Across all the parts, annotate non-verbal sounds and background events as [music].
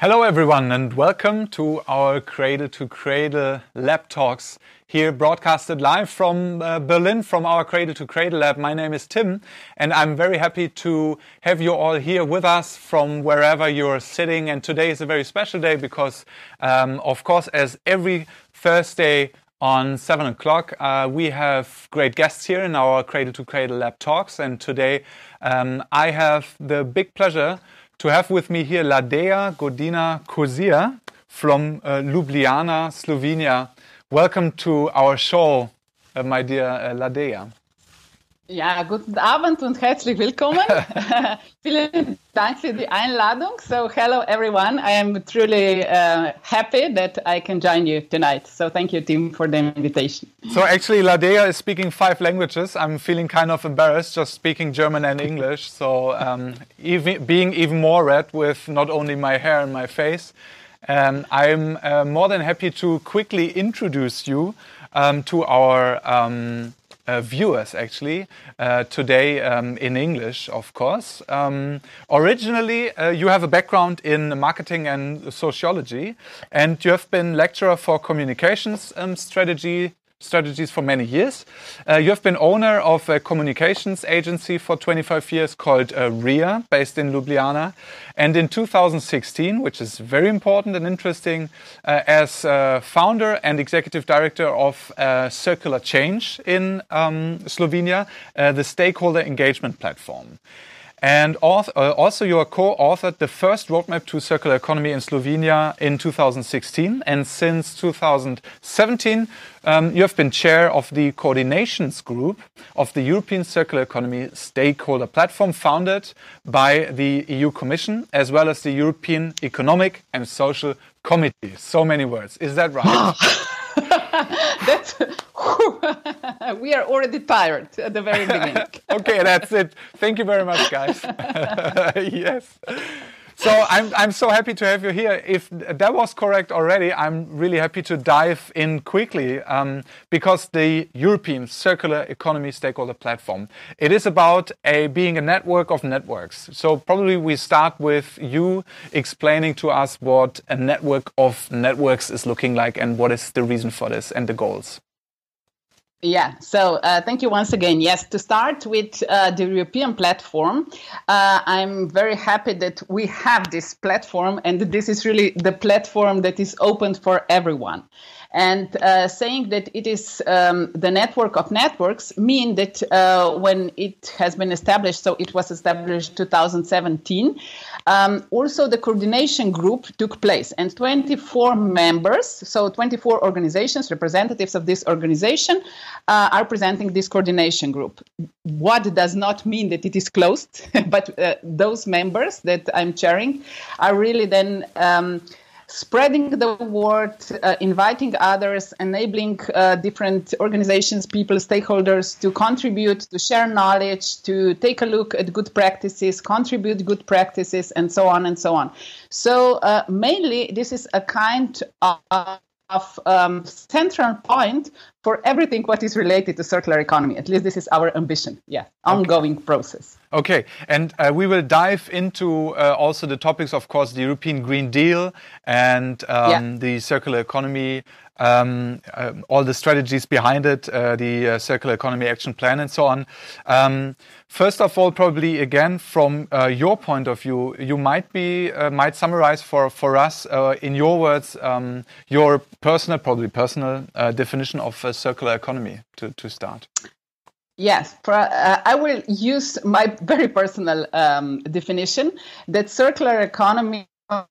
Hello, everyone, and welcome to our Cradle to Cradle Lab Talks here, broadcasted live from uh, Berlin from our Cradle to Cradle Lab. My name is Tim, and I'm very happy to have you all here with us from wherever you're sitting. And today is a very special day because, um, of course, as every Thursday on 7 o'clock, uh, we have great guests here in our Cradle to Cradle Lab Talks. And today um, I have the big pleasure to have with me here Ladeja Godina Košir from uh, Ljubljana, Slovenia. Welcome to our show, uh, my dear uh, Ladeja. Ja, guten Abend und herzlich willkommen. [laughs] Vielen Dank für die Einladung. So, hello everyone. I am truly uh, happy that I can join you tonight. So, thank you, Tim, for the invitation. So, actually, Ladeja is speaking five languages. I'm feeling kind of embarrassed just speaking German and English. So, um, even, being even more red with not only my hair and my face. Um, I'm uh, more than happy to quickly introduce you um, to our um, uh, viewers actually uh, today um, in English, of course. Um, originally, uh, you have a background in marketing and sociology, and you have been lecturer for communications um, strategy strategies for many years. Uh, you have been owner of a communications agency for 25 years called uh, RIA, based in Ljubljana. And in 2016, which is very important and interesting, uh, as uh, founder and executive director of uh, Circular Change in um, Slovenia, uh, the stakeholder engagement platform. And also, you are co authored the first roadmap to circular economy in Slovenia in 2016. And since 2017, um, you have been chair of the coordinations group of the European Circular Economy Stakeholder Platform, founded by the EU Commission, as well as the European Economic and Social Committee. So many words. Is that right? [laughs] [laughs] that's [laughs] we are already tired at the very beginning. [laughs] okay, that's it. Thank you very much, guys. yes. So I'm, I'm so happy to have you here. If that was correct already, I'm really happy to dive in quickly um, because the European Circular Economy Stakeholder Platform, it is about a, being a network of networks. So probably we start with you explaining to us what a network of networks is looking like and what is the reason for this and the goals. Yeah, so uh, thank you once again. Yes, to start with uh, the European platform, uh, I'm very happy that we have this platform, and this is really the platform that is open for everyone. And uh, saying that it is um, the network of networks mean that uh, when it has been established, so it was established 2017, um, also the coordination group took place and 24 members, so 24 organizations, representatives of this organization uh, are presenting this coordination group. What does not mean that it is closed, [laughs] but uh, those members that I'm chairing are really then um, spreading the word, uh, inviting others, enabling uh, different organizations, people, stakeholders to contribute, to share knowledge, to take a look at good practices, contribute good practices, and so on and so on. So, uh, mainly, this is a kind of of um, central point for everything what is related to circular economy. At least this is our ambition. Yeah, ongoing okay. process. Okay, and uh, we will dive into uh, also the topics, of course, the European Green Deal and um, yeah. the circular economy um, uh, all the strategies behind it, uh, the uh, Circular Economy Action Plan, and so on. Um, first of all, probably again from uh, your point of view, you might be uh, might summarize for for us uh, in your words um, your personal, probably personal definition of circular economy to to start. Yes, uh, I will use my [laughs] very personal um, definition that circular economy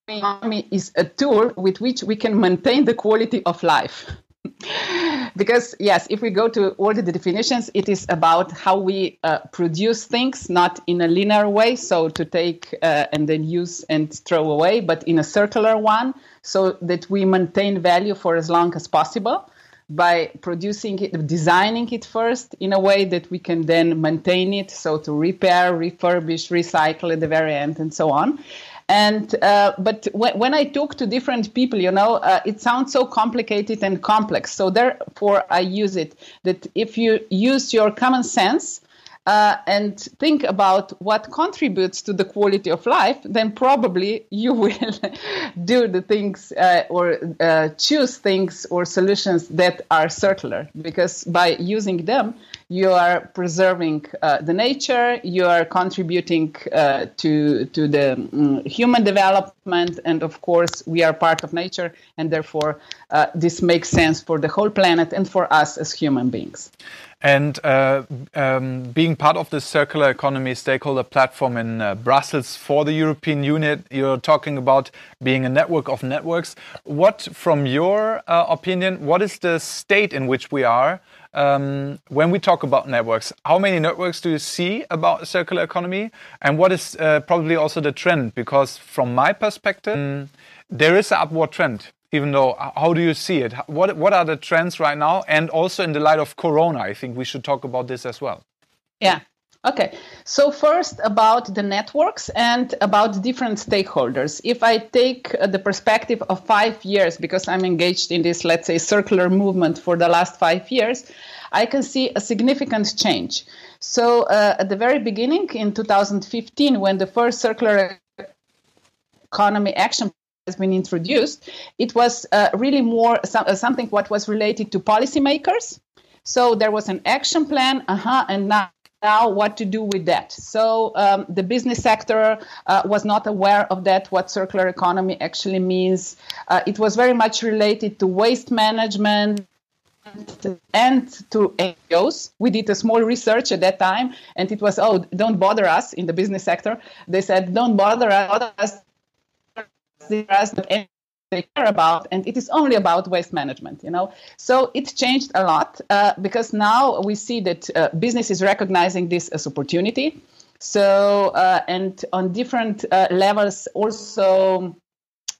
economy is a tool with which we can maintain the quality of life. [laughs] because yes if we go to all the definitions it is about how we uh, produce things not in a linear way so to take uh, and then use and throw away but in a circular one so that we maintain value for as long as possible by producing it designing it first in a way that we can then maintain it so to repair refurbish recycle at the very end and so on and uh, but when, when I talk to different people, you know, uh, it sounds so complicated and complex. So therefore, I use it that if you use your common sense. Uh, and think about what contributes to the quality of life, then probably you will [laughs] do the things uh, or uh, choose things or solutions that are circular because by using them, you are preserving uh, the nature, you are contributing uh, to, to the um, human development, and of course, we are part of nature, and therefore, uh, this makes sense for the whole planet and for us as human beings. And uh, um, being part of the circular economy stakeholder platform in uh, Brussels for the European Union, you're talking about being a network of networks. What, from your uh, opinion, what is the state in which we are um, when we talk about networks? How many networks do you see about circular economy? And what is uh, probably also the trend? Because from my perspective, um, there is an upward trend even though how do you see it what what are the trends right now and also in the light of corona i think we should talk about this as well yeah okay so first about the networks and about different stakeholders if i take uh, the perspective of 5 years because i'm engaged in this let's say circular movement for the last 5 years i can see a significant change so uh, at the very beginning in 2015 when the first circular economy action has been introduced, it was uh, really more uh, something what was related to policymakers. So there was an action plan, uh-huh, and now now what to do with that. So um, the business sector uh, was not aware of that, what circular economy actually means. Uh, it was very much related to waste management. And to NGOs, we did a small research at that time, and it was, oh, don't bother us in the business sector. They said, don't bother us that they care about and it is only about waste management you know? So it changed a lot uh, because now we see that uh, business is recognizing this as opportunity. So uh, and on different uh, levels also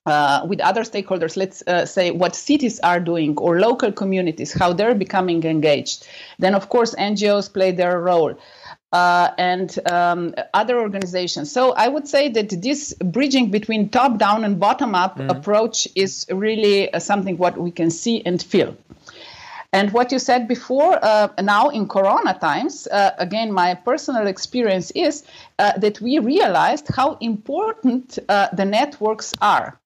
uh, with other stakeholders let's uh, say what cities are doing or local communities how they're becoming engaged. Then of course ngos play their role uh, and um, other organizations. So I would say that this bridging between top down and bottom up mm. approach is really uh, something what we can see and feel. And what you said before, uh, now in Corona times, uh, again, my personal experience is uh, that we realized how important uh, the networks are.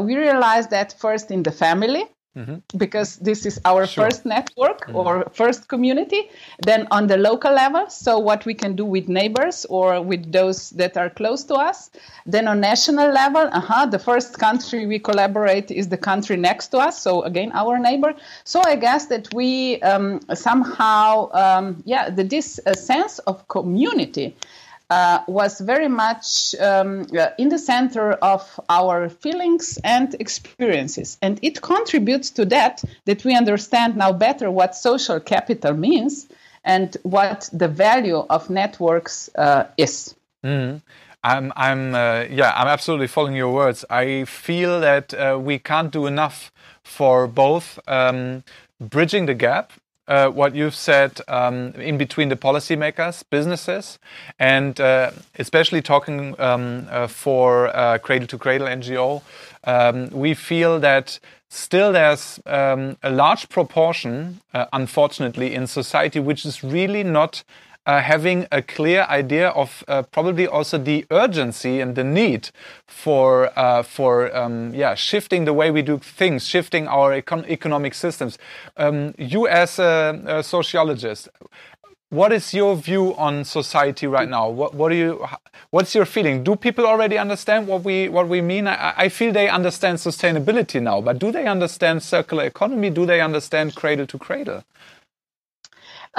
we realized that first in the family, Mm-hmm. Because this is our sure. first network mm-hmm. or first community. Then on the local level, so what we can do with neighbors or with those that are close to us. Then on national level, uh-huh, the first country we collaborate is the country next to us. So again, our neighbor. So I guess that we um, somehow, um, yeah, the, this uh, sense of community uh, was very much um, uh, in the center of our feelings and experiences. And it contributes to that that we understand now better what social capital means and what the value of networks uh, is. Mm. I'm, I'm, uh, yeah, I'm absolutely following your words. I feel that uh, we can't do enough for both um, bridging the gap uh, what you've said um, in between the policymakers, businesses, and uh, especially talking um, uh, for uh, Cradle to Cradle NGO, um, we feel that still there's um, a large proportion, uh, unfortunately, in society which is really not uh, having a clear idea of uh, probably also the urgency and the need for uh, for um, yeah shifting the way we do things, shifting our econ economic systems. Um, you as a, a, sociologist. What is your view on society right now? What, what do you? What's your feeling? Do people already understand what we what we mean? I, I feel they understand sustainability now, but do they understand circular economy? Do they understand cradle to cradle?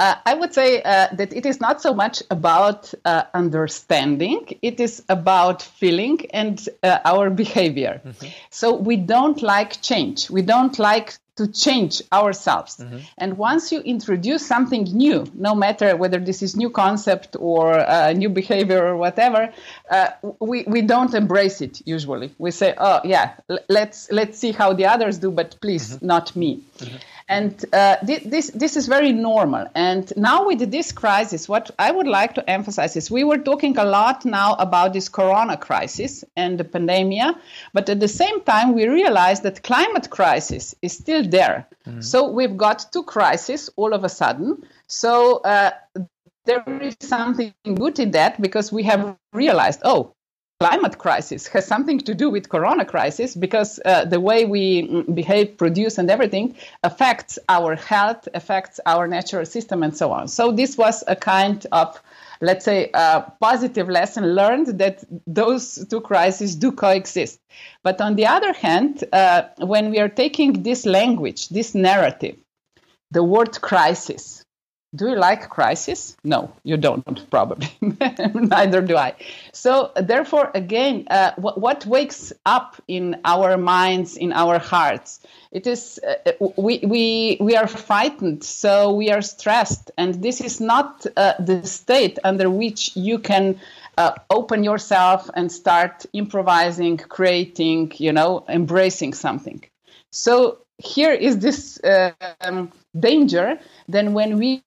Uh, I would say uh, that it is not so much about uh, understanding, it is about feeling and uh, our behavior. Mm-hmm. So we don't like change. We don't like to change ourselves. Mm-hmm. And once you introduce something new, no matter whether this is new concept or uh, new behavior or whatever, uh, we, we don't embrace it usually. We say, oh yeah, let's let's see how the others do, but please mm-hmm. not me. Mm-hmm. And uh, this, this is very normal. And now with this crisis, what I would like to emphasize is we were talking a lot now about this corona crisis and the pandemic, but at the same time, we realize that climate crisis is still there. Mm-hmm. So we've got two crises all of a sudden. So uh, there is something good in that because we have realized, oh, climate crisis has something to do with corona crisis because uh, the way we mm, behave produce and everything affects our health affects our natural system and so on. So this was a kind of let's say a positive lesson learned that those two crises do coexist. But on the other hand uh, when we are taking this language this narrative the word crisis do you like crisis? No, you don't, [laughs] probably. [laughs] Neither do I. So, therefore, again, uh, what, wakes up in our minds, in our hearts? It is uh, we, we, we are frightened, so we are stressed. And this is not uh, the state under which you can uh, open yourself and start improvising, creating, you know, embracing something. So, here is this uh, um, danger then when we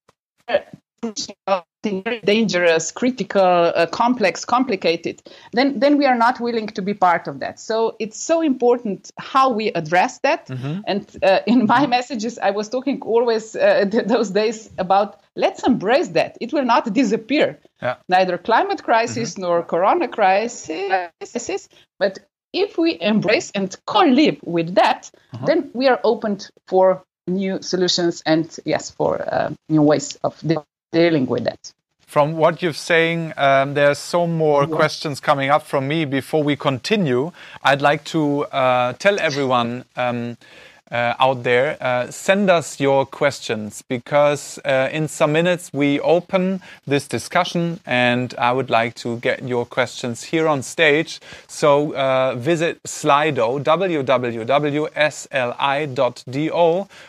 dangerous, critical, uh, complex, complicated, then then we are not willing to be part of that. So it's so important how we address that. Mm-hmm. And uh, in my messages, I was talking always uh, [laughs] th- those days about let's embrace that. It will not disappear. Yeah. Neither climate crisis mm-hmm. nor corona crisis, but if we embrace and co-live with that, uh-huh. then we are opened for new solutions and yes for uh, new ways of de- dealing with that from what you're saying, um, there's so more yeah. questions coming up from me. Before we continue, I'd like to uh, tell everyone um, uh, out there, uh, send us your questions because uh, in some minutes we open this discussion and I would like to get your questions here on stage. So uh, visit Slido, www.sli.do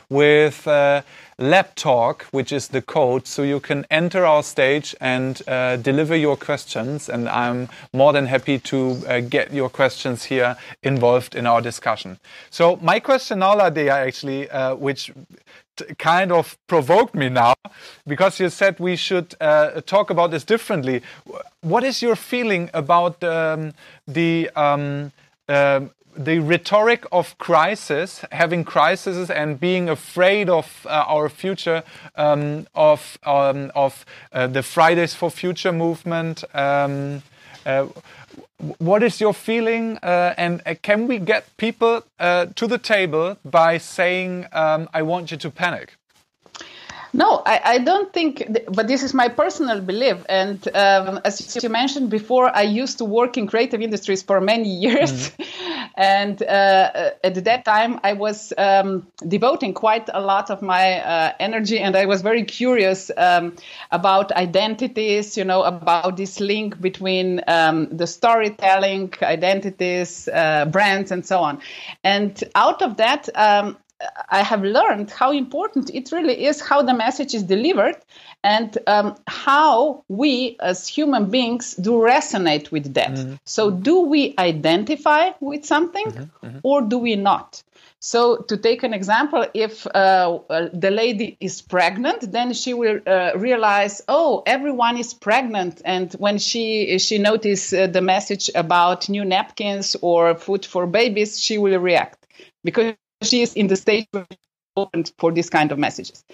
with uh, lab talk, which is the code, so you can enter our stage and uh, deliver your questions. And I'm more than happy to uh, get your questions here involved in our discussion. So my question now, Ladeja, actually, uh, which kind of provoked me now because you said we should uh, talk about this differently. What is your feeling about um, the um, uh, the rhetoric of crisis, having crises and being afraid of uh, our future, um, of um, of uh, the Fridays for Future movement. Um, uh, what is your feeling, uh, and uh, can we get people uh, to the table by saying, um, "I want you to panic"? No, I, I don't think, th- but this is my personal belief. And um, as you mentioned before, I used to work in creative industries for many [laughs] years. Mm-hmm. and uh, at that time, I was um, devoting quite a lot of my uh, energy, and I was very curious um, about identities, you know, about this link between um, the storytelling, identities, uh, brands, and so on. And out of that, um, I have learned how important it really is how the message is delivered and um, how we as human beings do resonate with that. Mm-hmm. So, do we identify with something mm-hmm. Mm-hmm. or do we not? So, to take an example, if uh, uh, the lady is pregnant, then she will uh, realize, oh, everyone is pregnant. And when she she notices uh, the message about new napkins or food for babies, she will react because she is in the stage open for this kind of messages.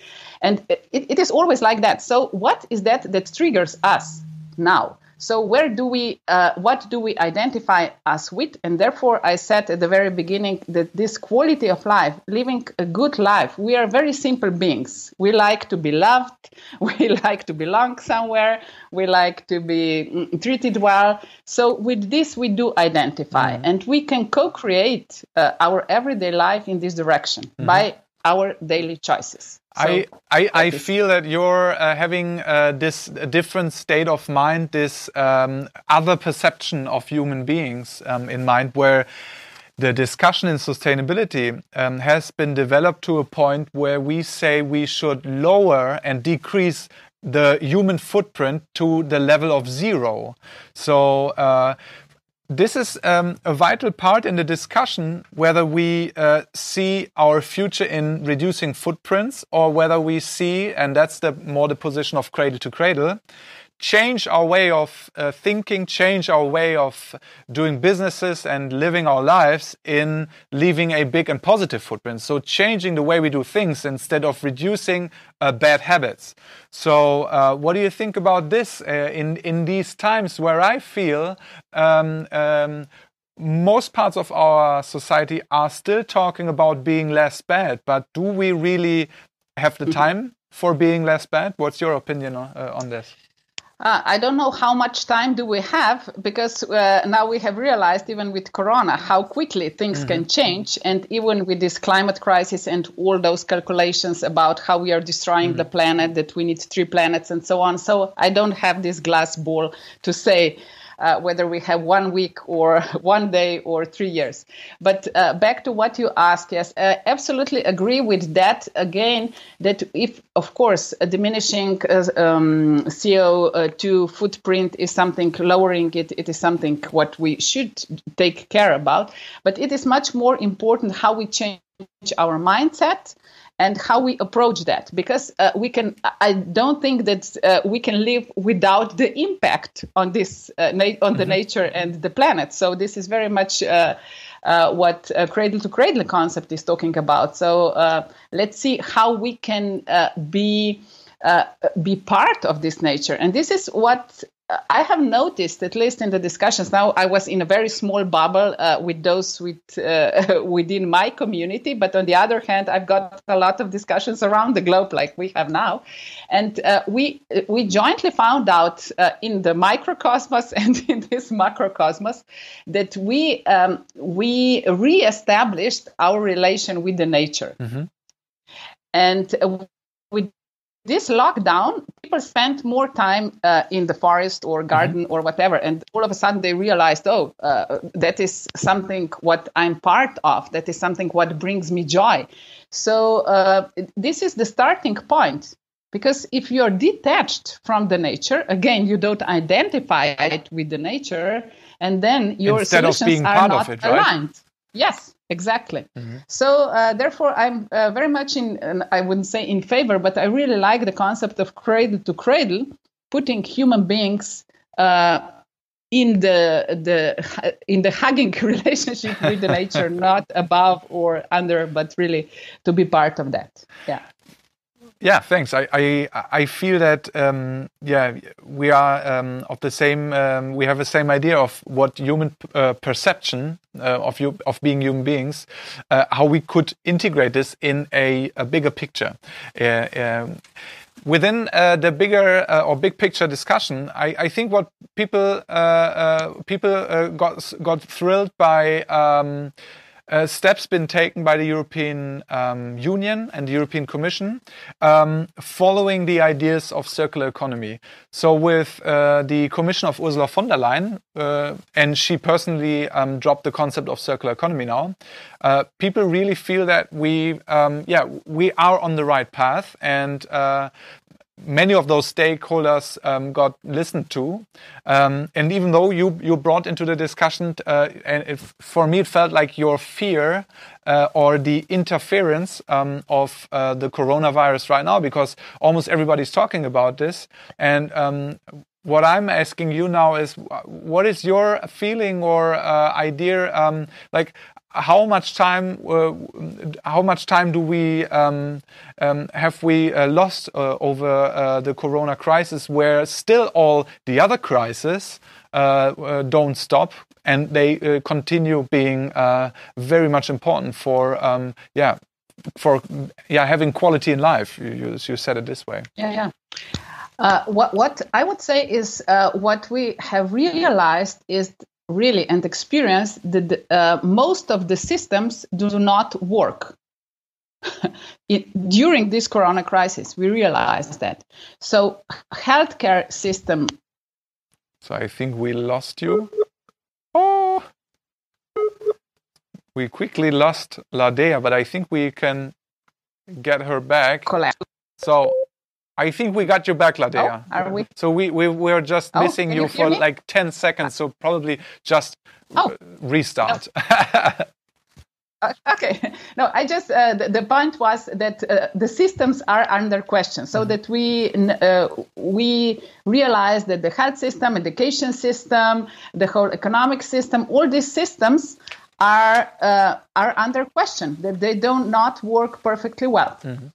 And it, it is always like that. So, what is that that triggers us now? So where do we, uh, what do we identify us with? And therefore, I said at the very beginning that this quality of life, living a good life, we are very simple beings. We like to be loved. [laughs] We like to belong somewhere. We like to be mm, treated well. So with this, we do identify, mm-hmm. and we can co-create uh, our everyday life in this direction mm-hmm. by our daily choices. So I, I, I feel that you're uh, having uh, this different state of mind, this um, other perception of human beings um, in mind, where the discussion in sustainability um, has been developed to a point where we say we should lower and decrease the human footprint to the level of zero. So, uh, this is um, a vital part in the discussion whether we uh, see our future in reducing footprints or whether we see, and that's the more the position of cradle to cradle, change our way of uh, thinking, change our way of doing businesses and living our lives in leaving a big and positive footprint. So changing the way we do things instead of reducing uh, bad habits. So uh, what do you think about this uh, in in these times where I feel um, um, most parts of our society are still talking about being less bad, but do we really have the mm-hmm. time for being less bad? What's your opinion on, uh, on this? Uh, I don't know how much time do we have because uh, now we have realized even with Corona how quickly things mm-hmm. can change, and even with this climate crisis and all those calculations about how we are destroying mm-hmm. the planet, that we need three planets and so on. So I don't have this glass ball to say uh, whether we have one week or [laughs] one day or three years. But uh, back to what you asked, yes, uh, absolutely agree with that. Again, that if, of course, diminishing uh, um, CO2 footprint is something, lowering it, it is something what we should take care about. But it is much more important how we change our mindset and how we approach that because uh, we can i don't think that uh, we can live without the impact on this uh, na- on the mm-hmm. nature and the planet. So this is very much uh, uh, what cradle to cradle concept is talking about. So uh, let's see how we can be be part of this nature. And this is what I have noticed, at least in the discussions now, I was in a very small bubble uh, with those with, uh, [laughs] within my community. But on the other hand, I've got a lot of discussions around the globe, like we have now, and uh, we we jointly found out uh, in the microcosmos [laughs] and in this macrocosmos that we um, we reestablished our relation with the nature. Mm-hmm. And with this lockdown, people spent more time uh, in the forest or garden mm-hmm. or whatever, and all of a sudden they realized, oh, uh, that is something what I'm part of. That is something what brings me joy. So uh, this is the starting point. Because if you're detached from the nature, again, you don't identify it with the nature, and then your Instead solutions are not it, right? aligned. Yes, exactly. Mm-hmm. So uh, therefore, I'm uh, very much in. I wouldn't say in favor, but I really like the concept of cradle to cradle, putting human beings. Uh, in the the [laughs] in the hugging [laughs] relationship with the nature, [laughs] not above or under, but really to be part of that. Yeah. Yeah, thanks. I I, I feel that um, yeah we are um, of the same. Um, we have the same idea of what human uh, perception uh, of you of being human beings, uh, how we could integrate this in a, a bigger picture. Uh, um, within uh, the bigger uh, or big picture discussion, I, I think what people people got got thrilled by. Uh, steps been taken by the European um, Union and the European Commission um, following the ideas of circular economy. So, with uh, the Commission of Ursula von der Leyen, uh, and she personally um, dropped the concept of circular economy now, uh, people really feel that we, um, yeah, we are on the right path, and uh, many of those stakeholders um, got listened to. Um, and even though you, you brought into the discussion, uh, and for me, it felt like your fear uh, or the interference um, of uh, the coronavirus right now, because almost everybody's talking about this. And um, what I'm asking you now is, what is your feeling or uh, idea? Um, like, how much time uh, how much time do we um, um, have we uh, lost uh, over uh, the corona crisis where still all the other crises uh, uh, don't stop and they continue being very much important for um, yeah for yeah having quality in life. You, you said it this way. Yeah yeah. Uh, what, what I would say is uh, what we have realized is really and experience that uh, most of the systems do not work. [laughs] it, during this corona crisis, we realized that. So, healthcare system. So I think we lost you. Oh, we quickly lost Ladeja, but I think we can get her back. Collapse. So I think we got you back, Ladeja. Oh, are we? So we, we we're just oh, missing you, you for like 10 seconds. So probably just oh. restart. [laughs] Uh, okay. [laughs] No, I just uh, the, the, point was that uh, the systems are under question, so mm-hmm. that we uh, we realize that the health system, education system, the whole economic system, all these systems are uh, are under question. That they do not work perfectly well. Mm-hmm.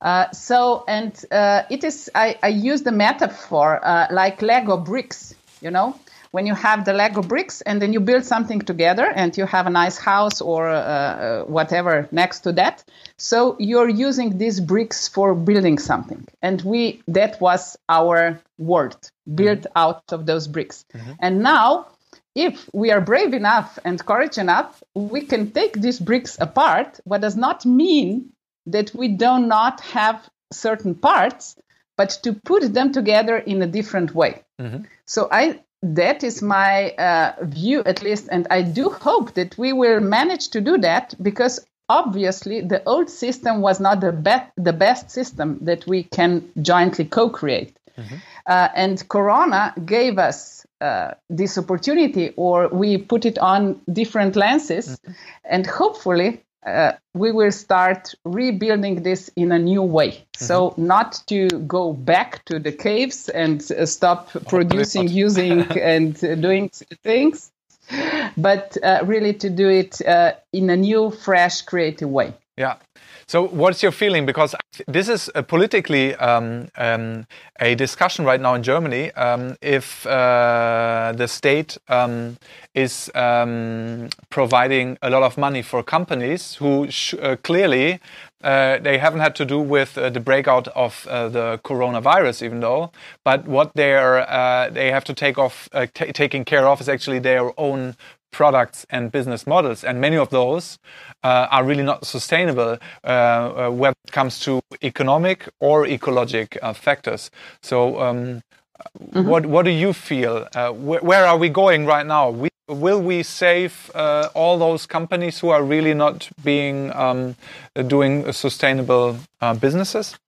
Uh, so, and it is I, I use the metaphor like Lego bricks. You know, when you have the Lego bricks and then you build something together and you have a nice house or uh, uh, whatever next to that. So you're using these bricks for building something. And we, that was our world built mm-hmm. out of those bricks. Mm-hmm. And now, if we are brave enough and courage enough, we can take these bricks apart, what does not mean that we do not have certain parts, but to put them together in a different way. Mm-hmm. So I that is my uh, view, at least, and I do hope that we will manage to do that because obviously the old system was not the best the best system that we can jointly co-create. Mm-hmm. Uh, and Corona gave us uh, this opportunity, or we put it on different lenses, mm-hmm. and hopefully uh, we will start rebuilding this in a new way. Mm-hmm. So, not to go back to the caves and uh, stop producing, using, [laughs] and uh, doing things, but uh, really to do it uh, in a new, fresh, creative way. Yeah. So, what's your feeling? Because this is a politically um, um, a discussion right now in Germany. Um, if uh, the state um, is um, providing a lot of money for companies who uh, clearly uh, they haven't had to do with uh, the breakout of uh, the coronavirus, even though, but what they're uh, they have to take off taking care of is actually their own products and business models, and many of those uh, are really not sustainable uh, uh, when it comes to economic or ecologic uh, factors. So, um, mm -hmm. what what do you feel? Uh, wh where are we going right now? We, will we save uh, all those companies who are really not being um, doing sustainable businesses?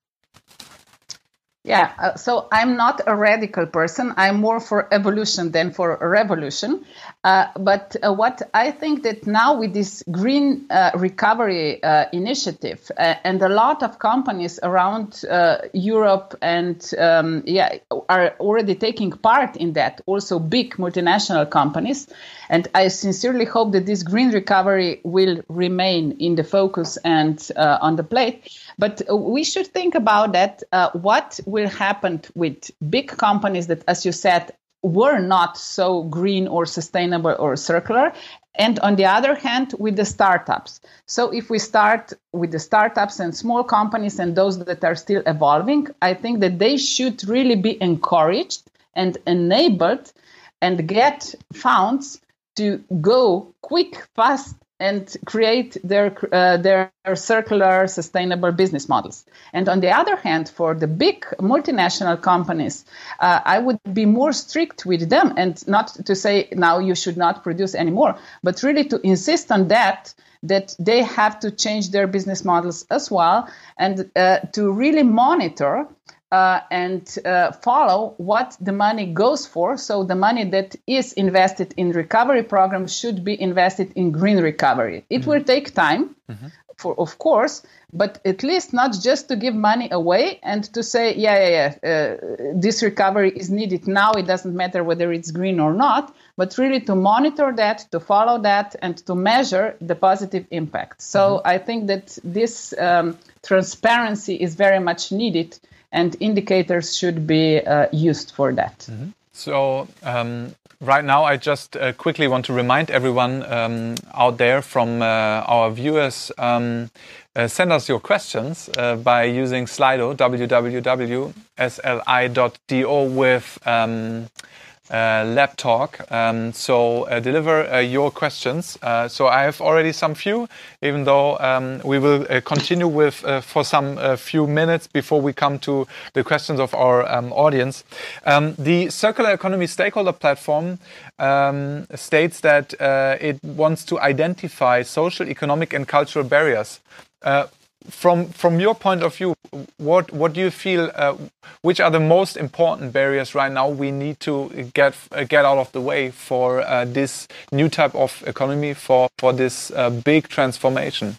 Yeah, uh, so I'm not a radical person. I'm more for evolution than for revolution. Uh, but uh, what I think that now with this green uh, recovery uh, initiative uh, and a lot of companies around Europe and um, yeah are already taking part in that. Also, big multinational companies, and I sincerely hope that this green recovery will remain in the focus and on the plate. But we should think about that. what will happen with big companies that, as you said, were not so green or sustainable or circular. And on the other hand with the startups. So if we start with the startups and small companies and those that are still evolving i think that they should really be encouraged and enabled and get funds to go quick fast and create their uh, their circular sustainable business models. And on the other hand for the big multinational companies uh, i would be more strict with them and not to say now you should not produce anymore but really to insist on that that they have to change their business models as well and uh, to really monitor uh, and uh, follow what the money goes for. So the money that is invested in recovery programs should be invested in green recovery. It mm-hmm. will take time, mm-hmm. for of course, but at least not just to give money away and to say, yeah, yeah, yeah, uh, this recovery is needed now. It doesn't matter whether it's green or not, but really to monitor that, to follow that, and to measure the positive impact. So mm-hmm. I think that this um, transparency is very much needed and indicators should be uh, used for that. Mm -hmm. So um, right now, I just uh, quickly want to remind everyone um, out there from uh, our viewers. Um, uh, send us your questions uh, by using Slido, www.sli.do with um, lab talk. Um, so uh, deliver uh, your questions. Uh, so I have already some few, even though um, we will uh, continue with uh, for some few minutes before we come to the questions of our um, audience. Um, the Circular Economy Stakeholder Platform um, states that it wants to identify social, economic, and cultural barriers. From from your point of view, what what do you feel? Uh, which are the most important barriers right now we need to get uh, get out of the way for uh, this new type of economy for for this uh, big transformation?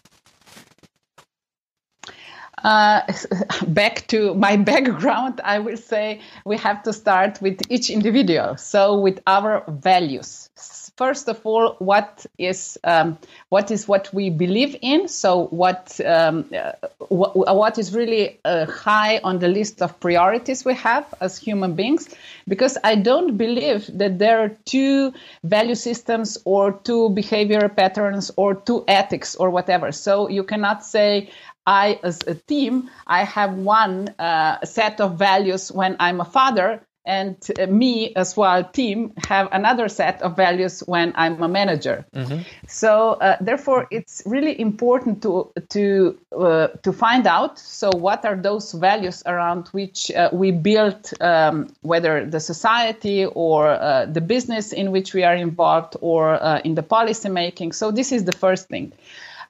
Uh, [laughs] back to my [laughs] background, I will say we have to start with each individual. So with our values first of all, what is um, what is what we believe in? So what um, uh, wh- what is really uh, high on the list of priorities we have as human beings? Because I don't believe that there are two value systems or two behavior patterns or two ethics or whatever. So you cannot say I, as a team, I have one uh, set of values when I'm a father, and uh, me as well team have another set of values when i'm a manager. Mm-hmm. so uh, therefore it's really important to to uh, to find out so what are those values around which uh, we build um, whether the society or uh, the business in which we are involved or uh, in the policy making. So this is the first thing.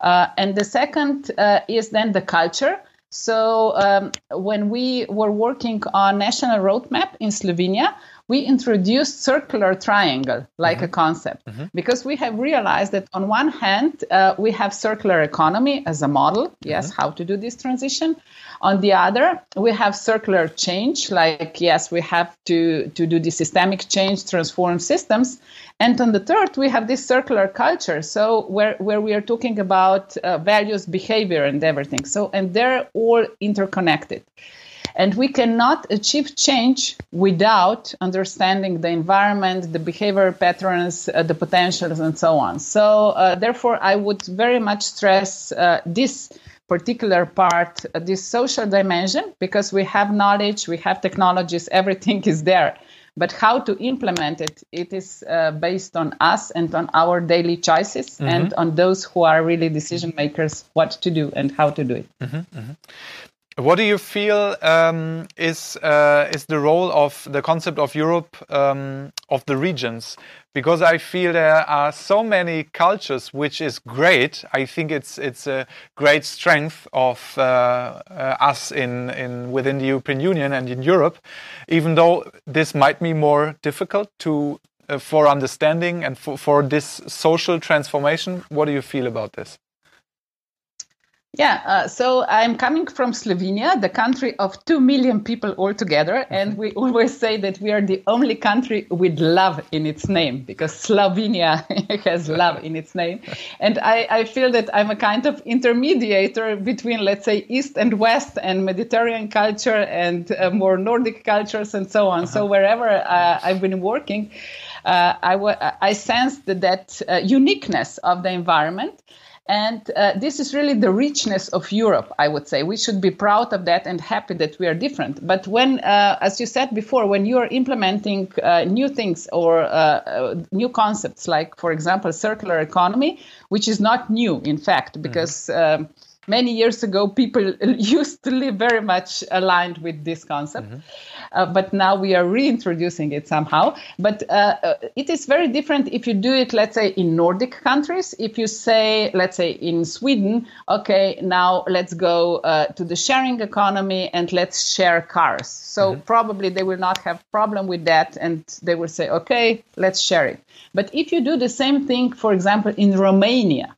And the second is then the culture so um, when we were working on national roadmap in Slovenia, we introduced circular triangle like mm-hmm. a concept mm-hmm. because we have realized that on one hand uh, we have circular economy as a model yes mm-hmm. how to do this transition on the other we have circular change like yes we have to to do the systemic change transform systems and on the third, we have this circular culture. So where, where we are talking about uh, values, behavior, and everything. So and they're all interconnected. And we cannot achieve change without understanding the environment, the behavior patterns, uh, the potentials, and so on. So, uh, therefore, I would very much stress uh, this particular part, uh, this social dimension, because we have knowledge, we have technologies, everything is there. But how to implement it, it is uh, based on us and on our daily choices mm-hmm. and on those who are really decision makers what to do and how to do it. Mm-hmm, mm-hmm. What do you feel um, is uh, is the role of the concept of Europe um, of the regions? Because I feel there are so many cultures, which is great. I think it's it's a great strength of uh, uh, us in in within the European Union and in Europe. Even though this might be more difficult to uh, for understanding and for, for this social transformation, what do you feel about this? Yeah, uh, so I'm coming from Slovenia, the country of 2 million people altogether. And mm-hmm. we always say that we are the only country with love in its name because Slovenia [laughs] has love in its name. And I, I, feel that I'm a kind of intermediator between, let's say, East and West and Mediterranean culture and uh, more Nordic cultures and so on. Uh-huh. So wherever uh, I've been working, uh, I, w- I sensed that uh, uniqueness of the environment. And uh, this is really the richness of Europe, I would say. We should be proud of that and happy that we are different. But when, uh, as you said before, when you are implementing uh, new things or uh, uh, new concepts, like, for example, circular economy, which is not new, in fact, because mm-hmm. um, many years ago, people [laughs] used to live very much aligned with this concept. Mm-hmm. Uh, but now we are reintroducing it somehow. But uh, uh, it is very different if you do it, let's say, in Nordic countries. If you say, let's say, in Sweden, okay, now let's go uh, to the sharing economy and let's share cars. So mm-hmm. probably they will not have problem with that, and they will say, okay, let's share it. But if you do the same thing, for example, in Romania,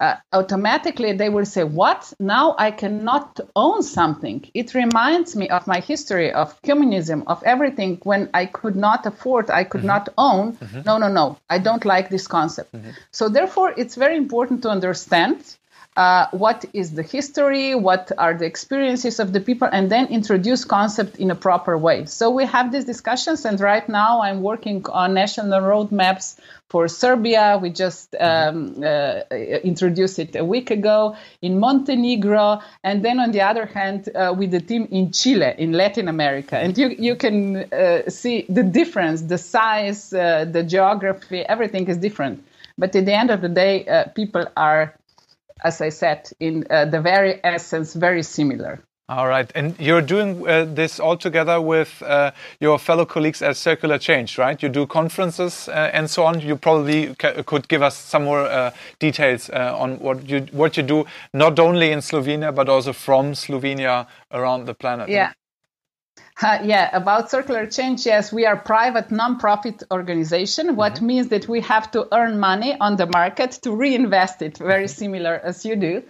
uh, automatically they will say, What? Now I cannot own something. It reminds me of my history of communism, of everything when I could not afford, I could mm-hmm. not own. Mm-hmm. No, no, no. I don't like this concept. Mm-hmm. So, therefore, it's very important to understand uh, what is the history, what are the experiences of the people, and then introduce concept in a proper way. So we have these discussions, and right now I'm working on national roadmaps for Serbia. We just um, uh, introduced it a week ago in Montenegro, and then on the other hand, uh, with the team in Chile, in Latin America, and you you can uh, see the difference, the size, uh, the geography, everything is different. But at the end of the day, uh, people are as I said, in uh, the very essence, very similar. All right, and you're doing uh, this all together with uh, your fellow colleagues at Circular Change, right? You do conferences uh, and so on. You probably could give us some more uh, details uh, on what you what you do, not only in Slovenia but also from Slovenia around the planet. Yeah. Uh, yeah, about circular change, yes, we are private non-profit organization, what mm-hmm. means that we have to earn money on the market to reinvest it, very mm-hmm. similar as you do.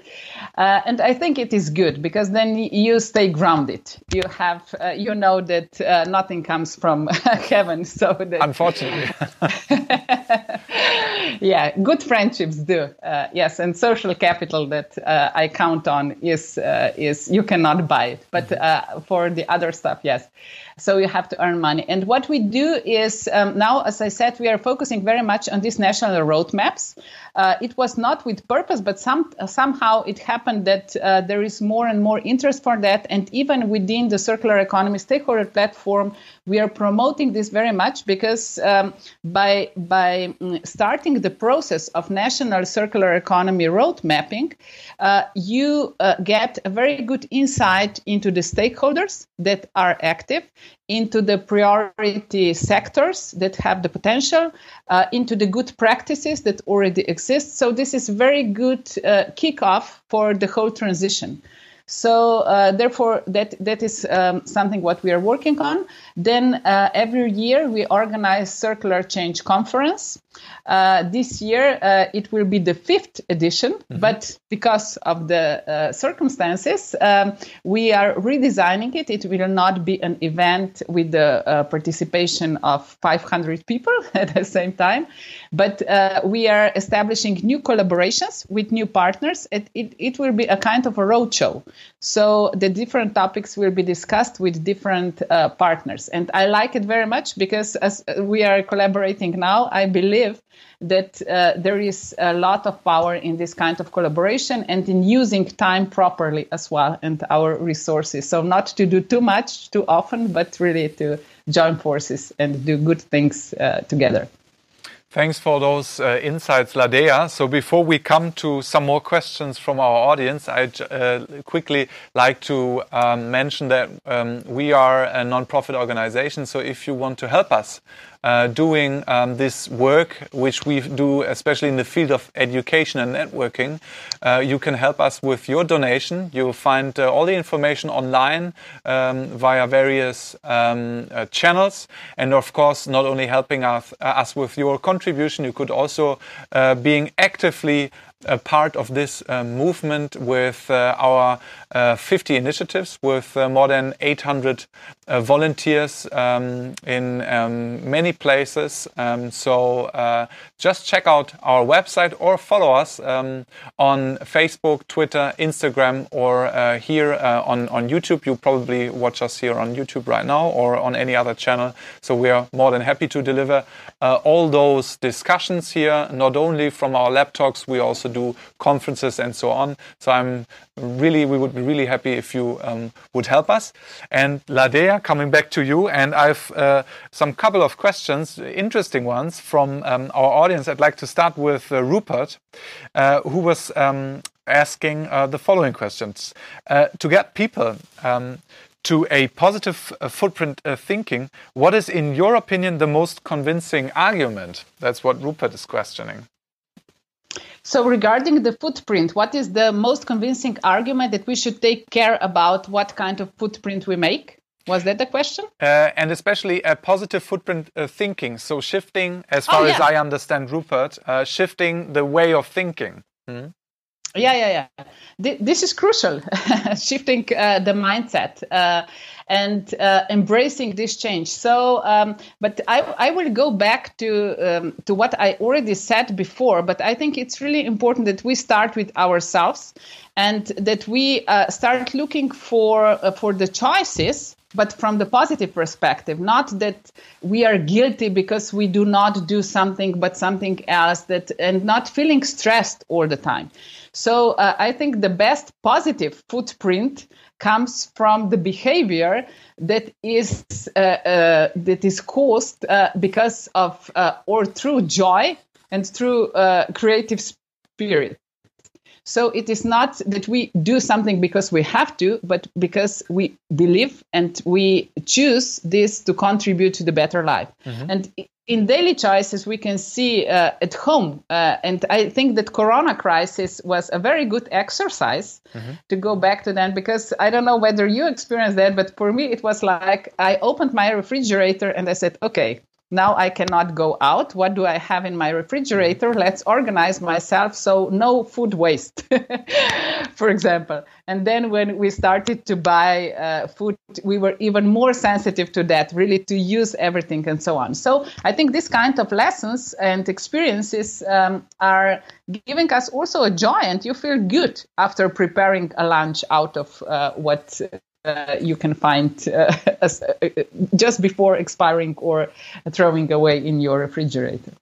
Uh, and I think it is good because then you stay grounded. You have, uh, you know that uh, nothing comes from [laughs] heaven. So that, unfortunately, [laughs] [laughs] [laughs] yeah, good friendships do. Uh, yes, and social capital that uh, I count on is is you cannot buy it, but mm-hmm. for the other stuff, yes. So you have to earn money. And what we do is um, now, as I said, we are focusing very much on these national roadmaps. Uh, it was not with purpose, but some, somehow it happened that uh, there is more and more interest for that. And even within the circular economy stakeholder platform, we are promoting this very much because um, by by mm, starting the process of national circular economy road mapping, uh, you uh, get a very good insight into the stakeholders that are active into the priority sectors that have the potential, uh, into the good practices that already exist. So this is very good uh, kickoff for the whole transition. So uh, therefore, that that is um, something what we are working on. Then uh, every year we organize Circular Change Conference. Uh, this year uh, it will be the fifth edition, mm-hmm. but because of the uh, circumstances, um, we are redesigning it. It will not be an event with the uh, participation of 500 people [laughs] at the same time, but we are establishing new collaborations with new partners. It, it, it will be a kind of a roadshow. So the different topics will be discussed with different uh, partners. And I like it very much because as we are collaborating now, I believe that uh, there is a lot of power in this kind of collaboration and in using time properly as well and our resources. So not to do too much too often, but really to join forces and do good things uh, together. Thanks for those uh, insights, Ladeja. So before we come to some more questions from our audience, I'd uh, quickly like to um, mention that um, we are a non-profit organization. So if you want to help us uh, doing um, this work, which we do especially in the field of education and networking. Uh, you can help us with your donation. You'll find uh, all the information online um, via various um, uh, channels. And of course, not only helping us, uh, us with your contribution, you could also uh, being actively a part of this uh, movement with uh, our uh, 50 initiatives with uh, more than 800 uh, volunteers um, in um, many places. Um, so uh, just check out our website or follow us um, on Facebook, Twitter, Instagram, or here on, on YouTube. You probably watch us here on YouTube right now or on any other channel. So we are more than happy to deliver all those discussions here, not only from our lab talks, we also do conferences and so on. So I'm really, we would be really happy if you um, would help us. And Ladeja, coming back to you, and I've uh, some couple of questions, interesting ones from um, our audience. I'd like to start with uh, Rupert, uh, who was um, asking uh, the following questions. Uh, to get people um, to a positive uh, footprint uh, thinking, what is, in your opinion, the most convincing argument? That's what Rupert is questioning. So, regarding the footprint, what is the most convincing argument that we should take care about what kind of footprint we make? Was that the question? Uh, and especially a positive footprint uh, thinking. So, shifting, as far oh, yeah. as I understand, Rupert, uh, shifting the way of thinking. Hmm? Yeah, yeah, yeah. This is crucial, [laughs] shifting uh, the mindset uh, and uh, embracing this change. So, um, but I, I will go back to um, to what I already said before. But I think it's really important that we start with ourselves and that we uh, start looking for uh, for the choices but from the positive perspective not that we are guilty because we do not do something but something else that and not feeling stressed all the time so uh, I think the best positive footprint comes from the behavior that is uh, uh, that is caused uh, because of uh, or through joy and through uh, creative spirit. So it is not that we do something because we have to, but because we believe and we choose this to contribute to the better life. Mm-hmm. And in daily choices we can see uh, at home uh, and i think that corona crisis was a very good exercise mm-hmm. to go back to that because i don't know whether you experienced that but for me it was like i opened my refrigerator and i said okay now I cannot go out. What do I have in my refrigerator? Let's organize myself so no food waste, [laughs] for example. And then when we started to buy uh, food, we were even more sensitive to that, really to use everything and so on. So I think this kind of lessons and experiences um, are giving us also a joy, and you feel good after preparing a lunch out of uh, what uh, you can find uh, [laughs] uh, just before expiring or throwing away in your refrigerator.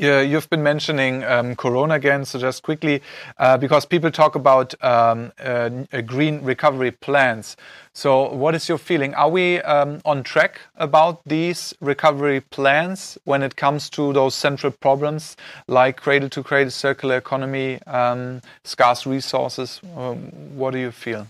Yeah, you've been mentioning um, Corona again, so just quickly, uh, because people talk about um, uh, green recovery plans. So, what is your feeling? Are we um, on track about these recovery plans when it comes to those central problems like cradle to cradle circular economy, um, scarce resources? Um, what do you feel?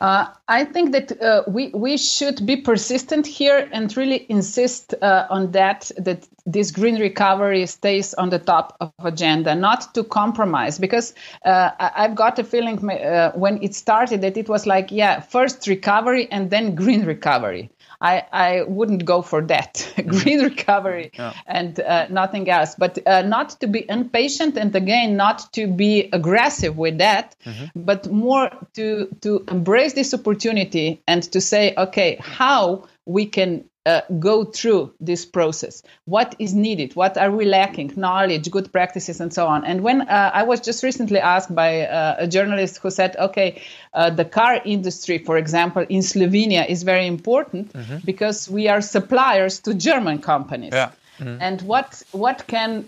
Uh, I think that uh, we we should be persistent here and really insist uh, on that that this green recovery stays on the top of agenda, not to compromise. Because uh, I've got a feeling uh, when it started that it was like, yeah, first recovery and then green recovery. I, I wouldn't go for that [laughs] mm-hmm. green recovery yeah. and uh, nothing else. But uh, not to be impatient and again not to be aggressive with that, mm-hmm. but more to to embrace this opportunity and to say, okay, how we can uh, go through this process. What is needed? What are we lacking? Knowledge, good practices, and so on. And when uh, I was just recently asked by uh, a journalist who said, okay, uh, the car industry, for example, in Slovenia is very important mm-hmm. because we are suppliers to German companies. Yeah. Mm-hmm. And what what can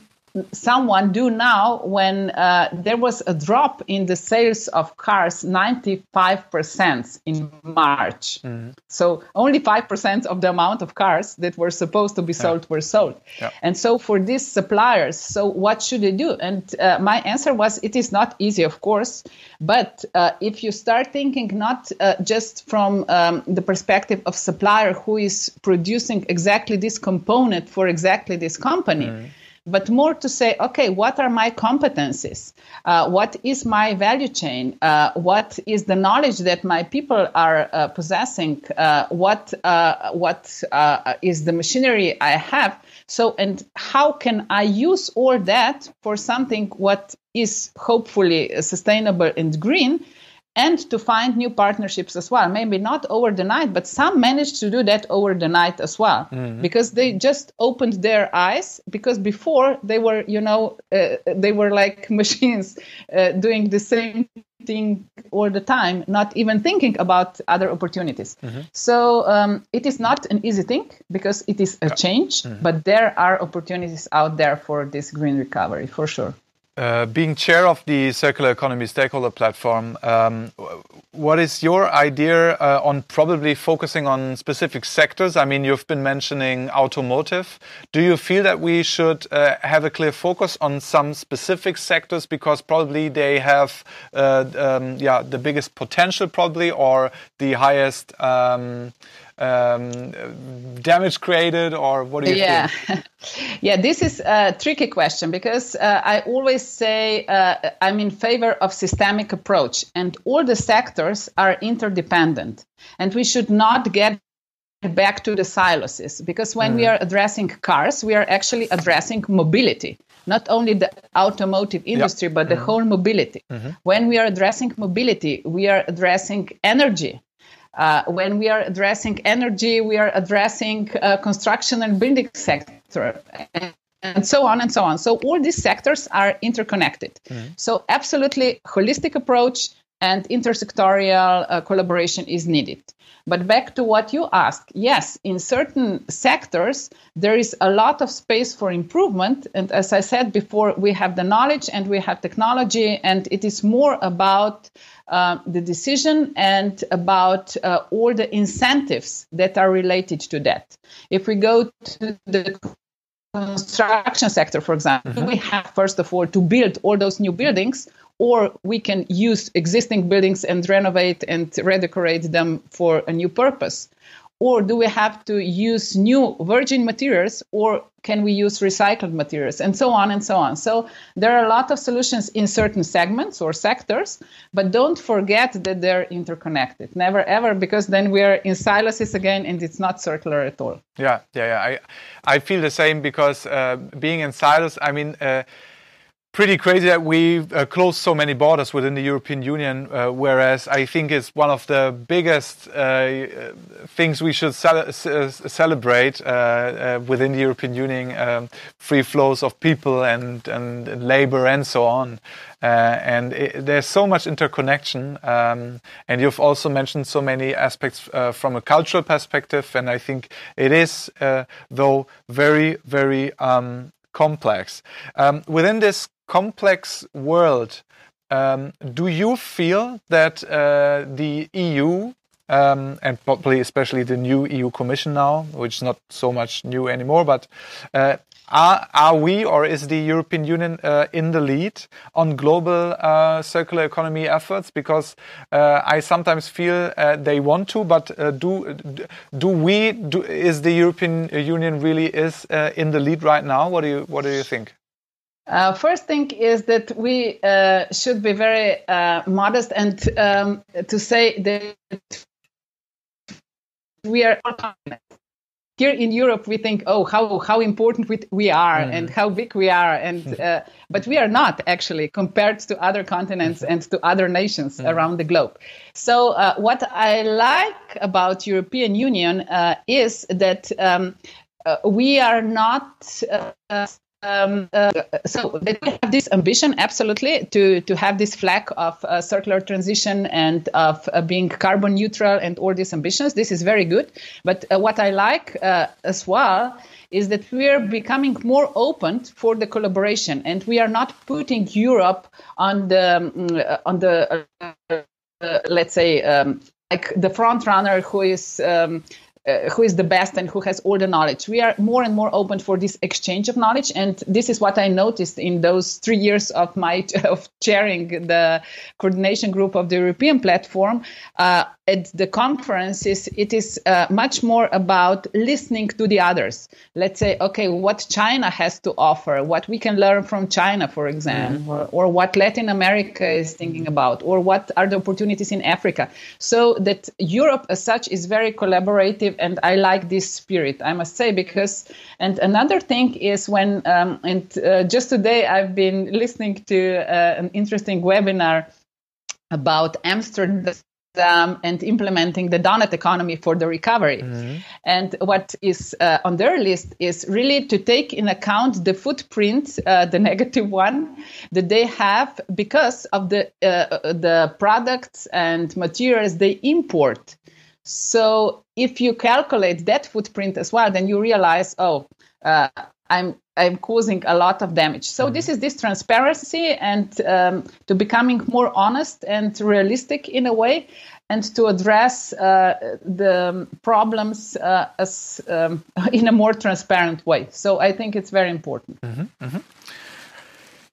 someone do now when uh, there was a drop in the sales of cars 95% in march mm-hmm. so only 5% of the amount of cars that were supposed to be sold yeah. were sold yeah. and so for these suppliers so what should they do and uh, my answer was it is not easy of course but uh, if you start thinking not uh, just from um, the perspective of supplier who is producing exactly this component for exactly this company mm-hmm but more to say, okay, what are my competencies? Uh, what is my value chain? Uh, what is the knowledge that my people are uh, possessing? Uh, what uh, what uh, is the machinery I have? So, and how can I use all that for something what is hopefully sustainable and green? And to find new partnerships as well. Maybe not over the night, but some managed to do that over the night as well mm-hmm. because they just opened their eyes. Because before they were, you know, uh, they were like [laughs] machines uh, doing the same thing all the time, not even thinking about other opportunities. Mm-hmm. So um, it is not an easy thing because it is a change, mm-hmm. but there are opportunities out there for this green recovery for sure. Uh, being chair of the Circular Economy Stakeholder Platform, um, what is your idea uh, on probably focusing on specific sectors? I mean, you've been mentioning automotive. Do you feel that we should uh, have a clear focus on some specific sectors because probably they have, um, yeah, the biggest potential, probably, or the highest? Um, damage created, or what do you yeah. think? [laughs] yeah, this is a tricky question because uh, I always say uh, I'm in favor of systemic approach, and all the sectors are interdependent, and we should not get back to the silos because when mm. we are addressing cars, we are actually addressing mobility not only the automotive industry, yep. but the mm-hmm. whole mobility. Mm-hmm. When we are addressing mobility, we are addressing energy. Uh, when we are addressing energy, we are addressing uh, construction and building sector. And, so on and so on. So all these sectors are interconnected. Mm-hmm. So absolutely holistic approach and intersectorial uh, collaboration is needed. But back to what you asked, yes, in certain sectors, there is a lot of space for improvement. And as I said before, we have the knowledge and we have technology, and it is more about uh, the decision and about uh, all the incentives that are related to that. If we go to the construction sector, for example, mm-hmm. we have first of all to build all those new buildings, or we can use existing buildings and renovate and redecorate them for a new purpose. Or do we have to use new virgin materials or can we use recycled materials and so on and so on. So there are a lot of solutions in certain segments or sectors but don't forget that they're interconnected. Never ever because then we're in silos again and it's not circular at all. Yeah yeah, yeah. i i feel the same because uh, being in silos i mean uh, pretty crazy that we uh, closed so many borders within the European Union, uh, whereas I think it's one of the biggest uh, things we should celebrate uh, uh, within the European Union um, free flows of people and, and labor and so on. Uh, and it, there's so much interconnection. Um, and you've also mentioned so many aspects from a cultural perspective. And I think it is, though, very, very um, complex. Um, within this complex world, um, do you feel that uh, the EU um, and probably especially the new EU Commission now, which is not so much new anymore, but uh, are, are we or is the European Union uh, in the lead on global uh, circular economy efforts? Because uh, I sometimes feel uh, they want to, but uh, do do we? Do, is the European Union really is in the lead right now? What do you What do you think? Uh, first thing is that we uh, should be very uh, modest and um, to say that we are here in Europe. We think, oh, how how important we, we are mm. and how big we are, and [laughs] uh, but we are not actually compared to other continents and to other nations mm. around the globe. So uh, what I like about European Union uh, is that. Um, we are not um, uh, so they have this ambition, absolutely, to to have this flag of uh, circular transition and of uh, being carbon neutral and all these ambitions. This is very good. But uh, what I like uh, as well is that we are becoming more open for the collaboration, and we are not putting Europe on the um, on the let's say um, like the front runner who is. Um, uh, who is the best and who has all the knowledge. We are more and more open for this exchange of knowledge, and this is what I noticed in those three years of my [laughs] of chairing the coordination group of the European platform. Uh, at the conferences, it is uh, much more about listening to the others. Let's say, okay, what China has to offer, what we can learn from China, for example, mm-hmm. or, or, what Latin America is thinking about, or what are the opportunities in Africa. So that Europe, as such, is very collaborative, and I like this spirit, I must say, because. And another thing is when, um, and uh, just today I've been listening to uh, an interesting webinar about Amsterdam um, and implementing the donut economy for the recovery. Mm-hmm. And what is uh, on their list is really to take in account the footprint, uh, the [laughs] negative one that they have because of the uh, the products and materials they import. So if you calculate that footprint as well, then you realize, oh, uh, I'm I'm causing a lot of damage. So mm-hmm. this is this transparency and um, to becoming more honest and realistic in a way, and to address uh, the problems uh, as um, [laughs] in a more transparent way. So I think it's very important. Mm-hmm. Mm-hmm.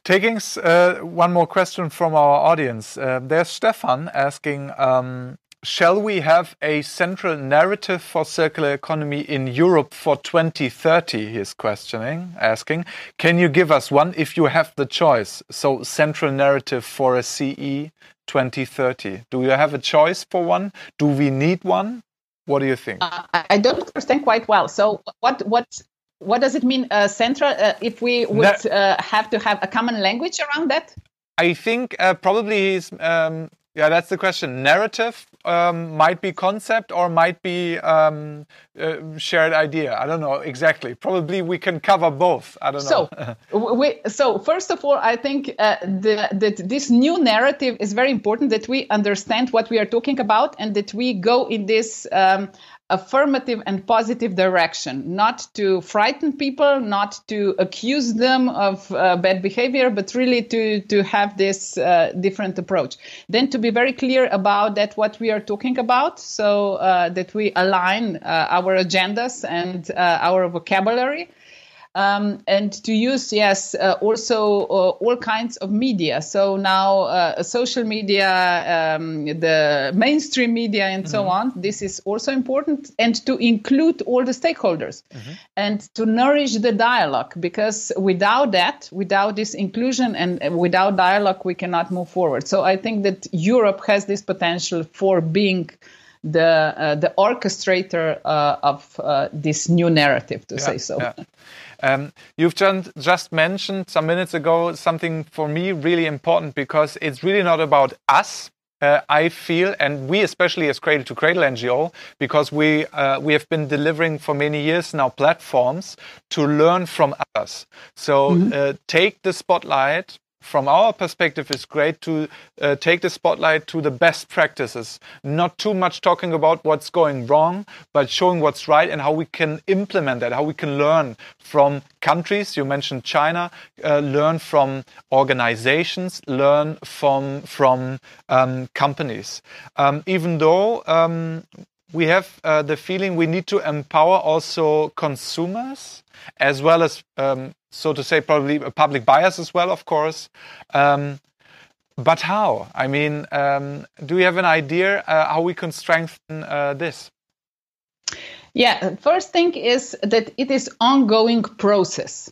Taking uh, one more question from our audience, uh, there's Stefan asking. Um, Shall we have a central narrative for circular economy in Europe for 2030? He's questioning, asking. Can you give us one if you have the choice? So, central narrative for a CE 2030. Do you have a choice for one? Do we need one? What do you think? Uh, I don't understand quite well. So, what what what does it mean, uh, central? Uh, if we would uh, have to have a common language around that? I think uh, probably he's um, yeah, that's the question. Narrative um, might be concept or might be um, uh, shared idea. I don't know exactly. Probably we can cover both. I don't know. [laughs] So, we, so first of all, I think uh, that this new narrative is very important. That we understand what we are talking about and that we go in this. Um, affirmative and positive direction, not to frighten people, not to accuse them of uh, bad behavior, but really to, to have this uh, different approach. Then to be very clear about that what we are talking about, so uh, that we align uh, our agendas and uh, our vocabulary. Um, and to use yes uh, also uh, all kinds of media so now uh, social media um, the mainstream media and mm-hmm. so on this is also important and to include all the stakeholders mm-hmm. and to nourish the dialogue because without that without this inclusion and without dialogue we cannot move forward so i think that europe has this potential for being the uh, the orchestrator uh, of uh, this new narrative, to yeah, say so. Yeah. [laughs] Um, you've just, mentioned some minutes ago something for me really important because it's really not about us. Uh, I feel, and we especially as Cradle to Cradle NGO, because we uh, we have been delivering for many years now platforms to learn from others. So mm -hmm. take the spotlight from our perspective, it's great to uh, take the spotlight to the best practices. Not too much talking about what's going wrong, but showing what's right and how we can implement that, how we can learn from countries. You mentioned China, uh, learn from organizations, learn from from um, companies. Um, even though um, we have uh, the feeling we need to empower also consumers as well as um, so to say, probably a public bias as well, of course. Um, but how? I mean, um, do you have an idea uh, how we can strengthen uh, this? Yeah, first thing is that it is ongoing process.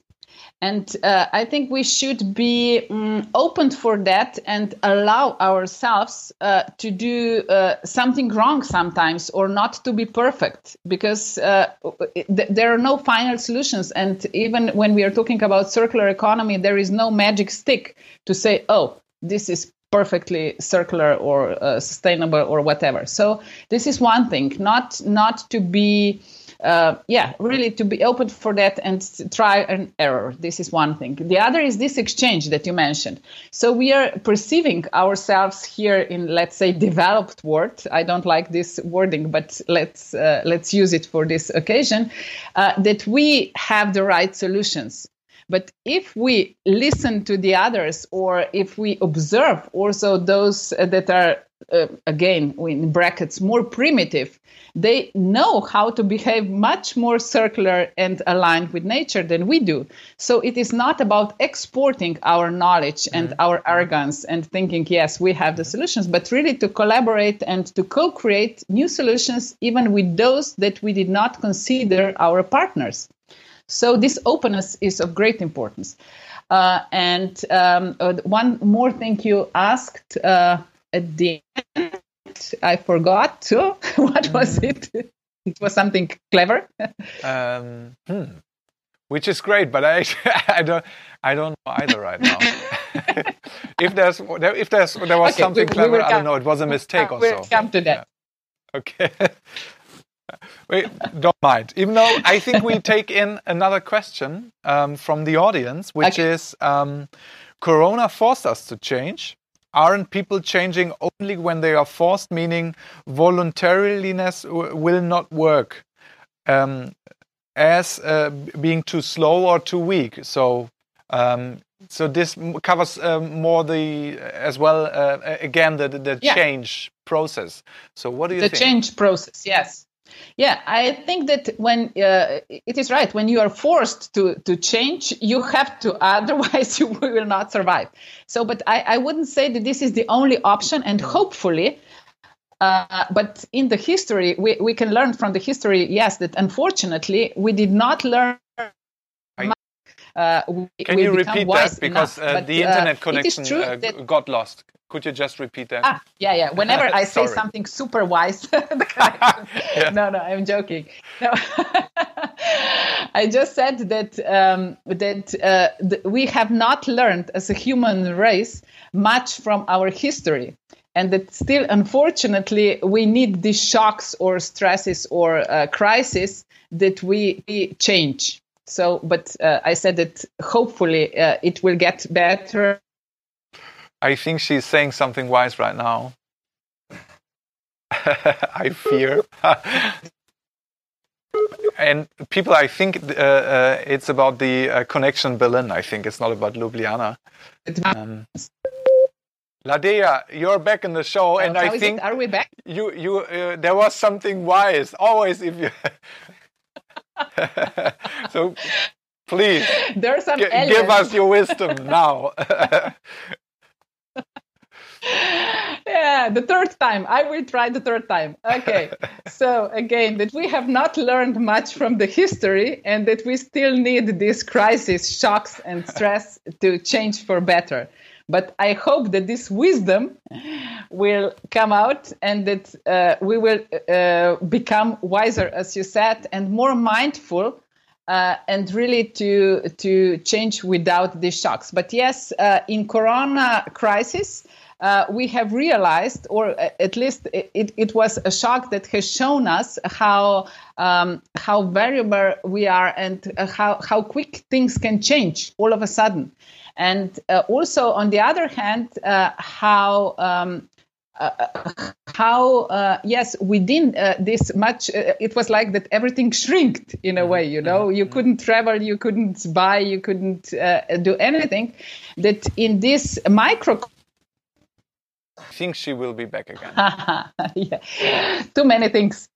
And uh, I think we should be um, open for that and allow ourselves uh, to do uh, something wrong sometimes or not to be perfect because uh, th- there are no final solutions. And even when we are talking about circular economy, there is no magic stick to say, oh, this is perfectly circular or uh, sustainable or whatever. So this is one thing, not not to be uh, yeah, really to be open for that and try an error. This is one thing. The other is this exchange that you mentioned. So we are perceiving ourselves here in, let's say, developed world. I don't like this wording, but let's uh, let's use it for this occasion. Uh, that we have the right solutions. But if we listen to the others, or if we observe also those that are uh, again in brackets more primitive they know how to behave much more circular and aligned with nature than we do. So it is not about exporting our knowledge and mm-hmm. our arrogance and thinking yes we have the solutions but really to collaborate and to co-create new solutions even with those that we did not consider our partners. So this openness is of great importance. Uh, and um, uh, one more thing you asked uh, at the end, I forgot too. [laughs] what was mm. it? It was something clever. um, hmm. Which is great, but I [laughs] I don't I don't know either right now. [laughs] if there's if there's there was okay, something we, clever, we I don't know. It was a mistake we'll also. come to that. Yeah. Okay. Wait, don't mind. Even though I think we take in another question um, from the audience, which okay. is um, Corona forced us to change aren't people changing only when they are forced, meaning voluntariness will not work um, as uh, being too slow or too weak. So, um, so this covers uh, more the as well uh, again the the, yeah. change process. So, what do you the think? The change process, yes. Yeah, I think that when uh, it is right, when you are forced to to change, you have to. [laughs] Otherwise, you will not survive. So, but I, I wouldn't say that this is the only option, and hopefully. Uh, but in the history, we, we can learn from the history, yes, that unfortunately we did not learn uh, we, Can you repeat that because uh, but, the internet uh, connection uh, got lost? Could you just repeat that? Ah, yeah, yeah. Whenever [laughs] I say something super wise, [laughs] [laughs] yeah. no, no, I'm joking. No. I just said that um, that uh, th- we have not learned as a human race much from our history, and that still, unfortunately, we need these shocks or stresses or uh, crises that we, we change. So, but uh, I said that hopefully uh, it will get better. I think she's saying something wise right now. [laughs] I fear. [laughs] and people, I think uh, uh, it's about the uh, connection Berlin. I think it's not about Ljubljana. Um, Ladeja, you're back in the show, and I think it? are we back? You, you, uh, there was something wise. Always, if you [laughs] so Please. There are some G- give us your wisdom now. Yeah, the third time. I will try the third time. Okay. [laughs] so again, that we have not learned much from the history and that we still need these crisis, shocks, and stress to change for better. But I hope that this wisdom will come out and that uh, we will uh, become wiser, as you said, and more mindful uh, and really to to change without these shocks. But yes, uh, in Corona crisis, uh, we have realized, or at least it, it was a shock that has shown us how um, how variable we are and uh, how how quick things can change all of a sudden, and uh, also on the other hand, uh, how um, uh, how uh, yes within uh, this much it was like that everything shrinked in a way you know? You couldn't travel you couldn't buy you couldn't do anything. That in this micro I think she will be back again. [laughs] yeah. Too many things.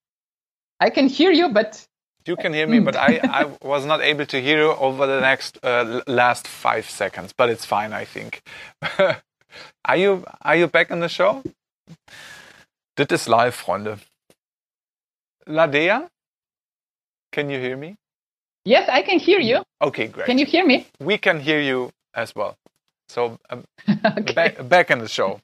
I can hear you, but you can hear me, but I, I [laughs] was not able to hear you over the next uh, last five seconds. But it's fine, I think. [laughs] are you are you back in the show? Dit ist live, Freunde. Ladeja, can you hear me? Yes, I can hear you. Okay, great. Can you hear me? We can hear you as well. So um, okay. back, back in the show.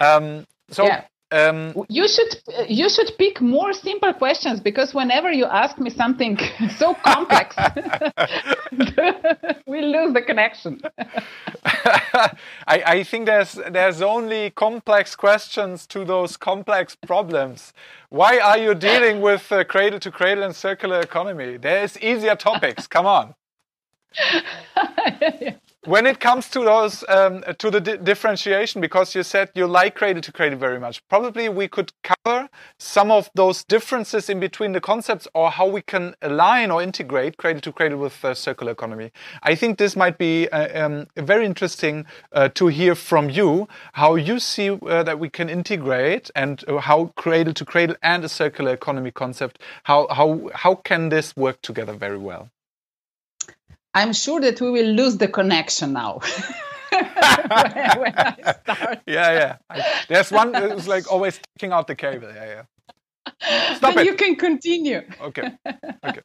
Um, so yeah. um, you should you should pick more simple questions because whenever you ask me something [laughs] so complex, [laughs] we lose the connection. [laughs] I, I think there's there's only complex questions to those complex problems. Why are you dealing with uh, cradle to cradle and circular economy? There is easier topics. Come on. When it comes to those um, to the di differentiation because you said you like cradle to cradle very much probably we could cover some of those differences in between the concepts or how we can align or integrate cradle to cradle with uh, circular economy. I think this might be uh, um, very interesting uh, to hear from you how you see uh, that we can integrate and how cradle to cradle and a circular economy concept how how how can this work together very well I'm sure that we will lose the connection now. when, [laughs] when [laughs] yeah, yeah. I, there's one. who's like always taking out the cable. Yeah, yeah. Stop then it. You can continue. Okay. Okay.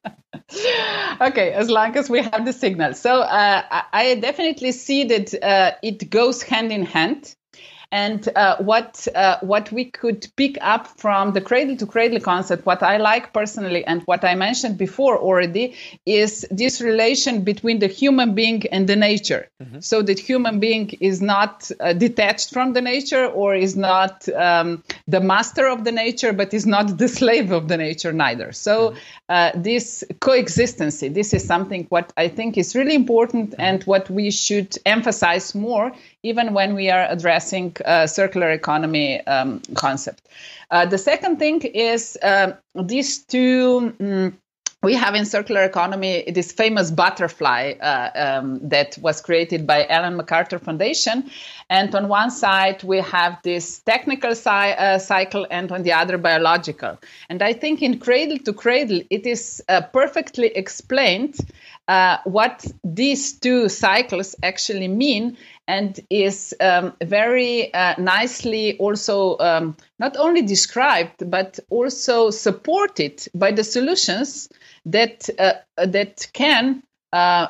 [laughs] okay. As long as we have the signal. So uh, I definitely see that uh, it goes hand in hand and uh, what uh, what we could pick up from the cradle to cradle concept what i like personally and what i mentioned before already is this relation between the human being and the nature mm-hmm. so that human being is not uh, detached from the nature or is not um, the master of the nature but is not the slave of the nature neither so mm-hmm. this coexistence this is something what i think is really important and what we should emphasize more even when we are addressing uh, circular economy um, concept. Uh, the second thing is uh, these two. Um, we have in circular economy this famous butterfly uh, um, that was created by Ellen MacArthur Foundation. And on one side, we have this technical si- uh, cycle, and on the other, biological. And I think in Cradle to Cradle, it is uh, perfectly explained uh, what these two cycles actually mean and is um, very uh, nicely also um, not only described but also supported by the solutions that uh, that can uh,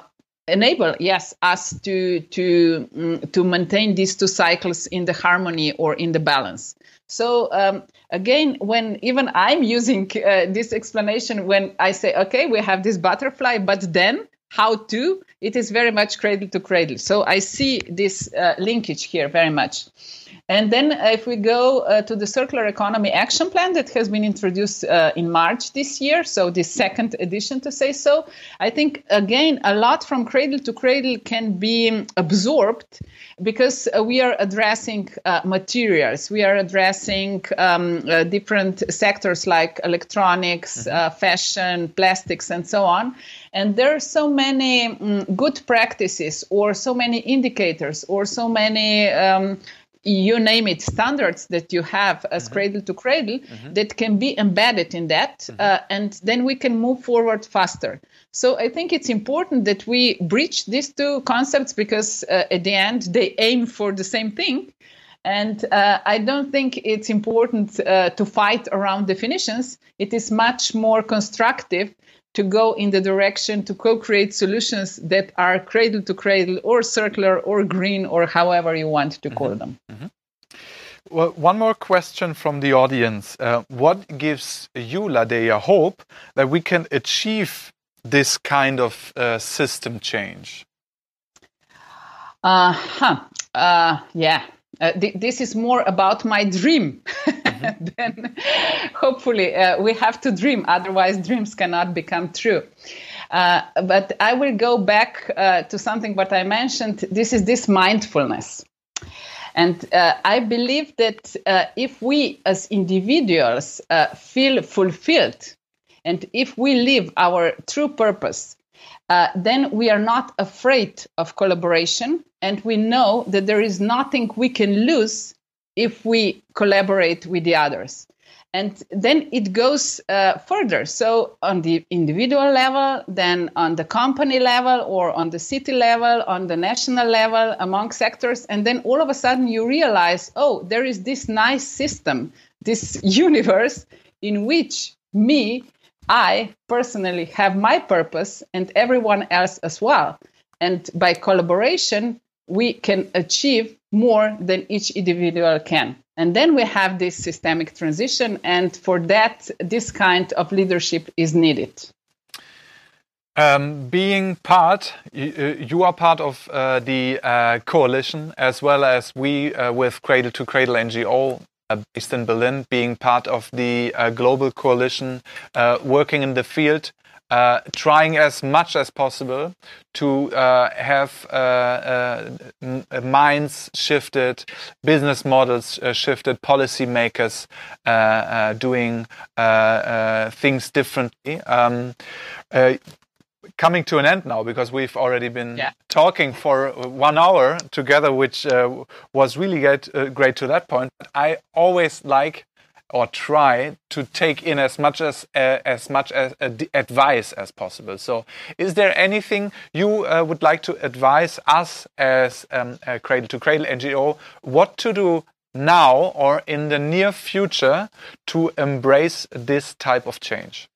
enable yes us to to um, to maintain these two cycles in the harmony or in the balance so um, again when even i'm using uh, this explanation when i say okay we have this butterfly but then how to, it is very much cradle to cradle. So I see this uh, linkage here very much. And then uh, if we go uh, to the circular economy action plan that has been introduced uh, in March this year, so the second edition to say so, I think again a lot from cradle to cradle can be absorbed because uh, we are addressing uh, materials, we are addressing um, uh, different sectors like electronics, mm-hmm. fashion, plastics, and so on. And there are so many um, good practices, or so many indicators, or so many um, you name it standards that you have as mm-hmm. cradle to cradle mm-hmm. that can be embedded in that mm-hmm. uh, and then we can move forward faster so i think it's important that we bridge these two concepts because uh, at the end they aim for the same thing and uh, I don't think it's important uh, to fight around definitions. It is much more constructive to go in the direction to co-create solutions that are cradle to cradle or circular or green or however you want to call mm -hmm. them. Mm -hmm. Well, one more question from the audience. Uh, what gives you, Ladeja, hope that we can achieve this kind of uh, system change? Uh, huh. Uh, yeah, uh, th- this is more about my dream [laughs] mm-hmm. then hopefully uh, we have to dream otherwise dreams cannot become true. Uh, but i will go back uh, to something what i mentioned. This is this mindfulness. And uh, i believe that uh, if we as individuals feel fulfilled and if we live our true purpose uh, then we are not afraid of collaboration and we know that there is nothing we can lose if we collaborate with the others. And then it goes uh, further. So on the individual level then on the company level or on the city level on the national level among sectors and then all of a sudden you realize oh there is this nice system this [laughs] universe in which me I personally have my purpose and everyone else as well. And by collaboration, we can achieve more than each individual can. And then we have this systemic transition. And for that, this kind of leadership is needed. Um, being part, you, uh, are part of uh, the uh, coalition as well as we uh, with Cradle to Cradle NGO based in Berlin, being part of the uh, global coalition, uh, working in the field. Uh, trying as much as possible to uh, have uh, uh, minds shifted, business models shifted, policymakers doing things differently. Um, coming to an end now because we've already been yeah. talking for one hour together, which uh, was really great, uh, great to that point. I always like or try to take in as much as uh, as much as uh, advice as possible. So, is there anything you uh, would like to advise us as um, a Cradle to Cradle NGO what to do now or in the near future to embrace this type of change?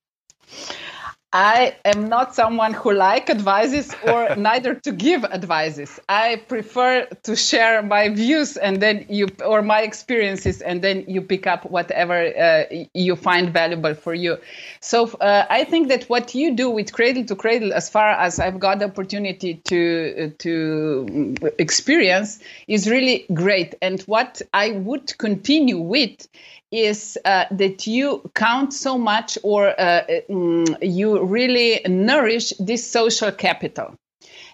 I am not someone who like advices or [laughs] neither to give advices. I prefer to share my views and then you or my experiences and then you pick up whatever uh, you find valuable for you. So uh, I think that what you do with Cradle to Cradle, as far as I've got the opportunity to to experience, is really great. And what I would continue with is uh, that you count so much or uh, mm, you really nourish this social capital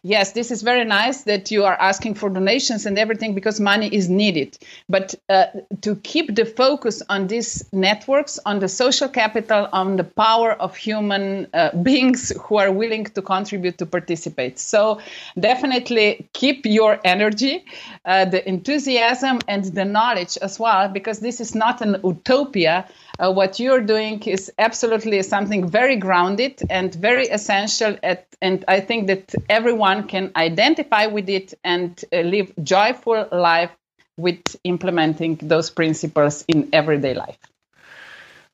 yes, this is very nice that you are asking for donations and everything because money is needed. But uh, to keep the focus on these networks, on the social capital, on the power of human uh, [laughs] beings who are willing to contribute to participate. So definitely keep your energy, uh, the enthusiasm, and the knowledge as well, because this is not an utopia uh, what you're doing is absolutely something very grounded and very essential. At, and I think that everyone can identify with it and uh, live joyful life with implementing those principles in everyday life.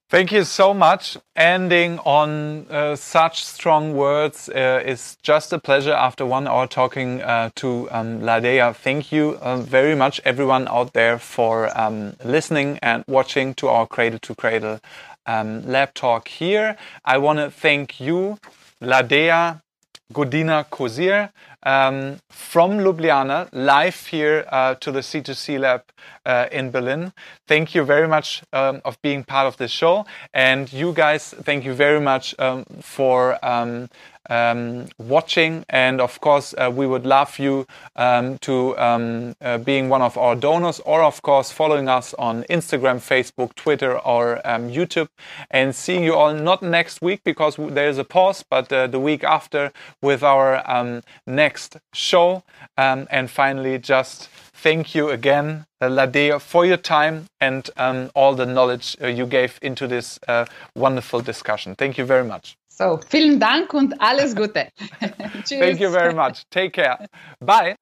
Thank you so much. Ending on uh, such strong words uh, is just a pleasure after one hour talking uh, to um, Ladeja. Thank you uh, very much, everyone out there, for um, listening and watching to our Cradle to Cradle um, lab talk here. I want to thank you, Ladeja Godina Košir, um, from Ljubljana, live here uh, to the C2C Lab uh, in Berlin. Thank you very much um, of being part of this show, and you guys, thank you very much um, for um, watching. And of course, uh, we would love you um, to um, uh, being one of our donors, or of course, following us on Instagram, Facebook, Twitter, or um, YouTube. And seeing you all not next week because there is a pause, but uh, the week after with our um, next show. Um, and finally, just thank you again, uh, Ladeja, for your time and all the knowledge uh, you gave into this uh, wonderful discussion. Thank you very much. So, vielen Dank und alles Gute. Tschüss. Thank you [laughs] very much. Take care. Bye.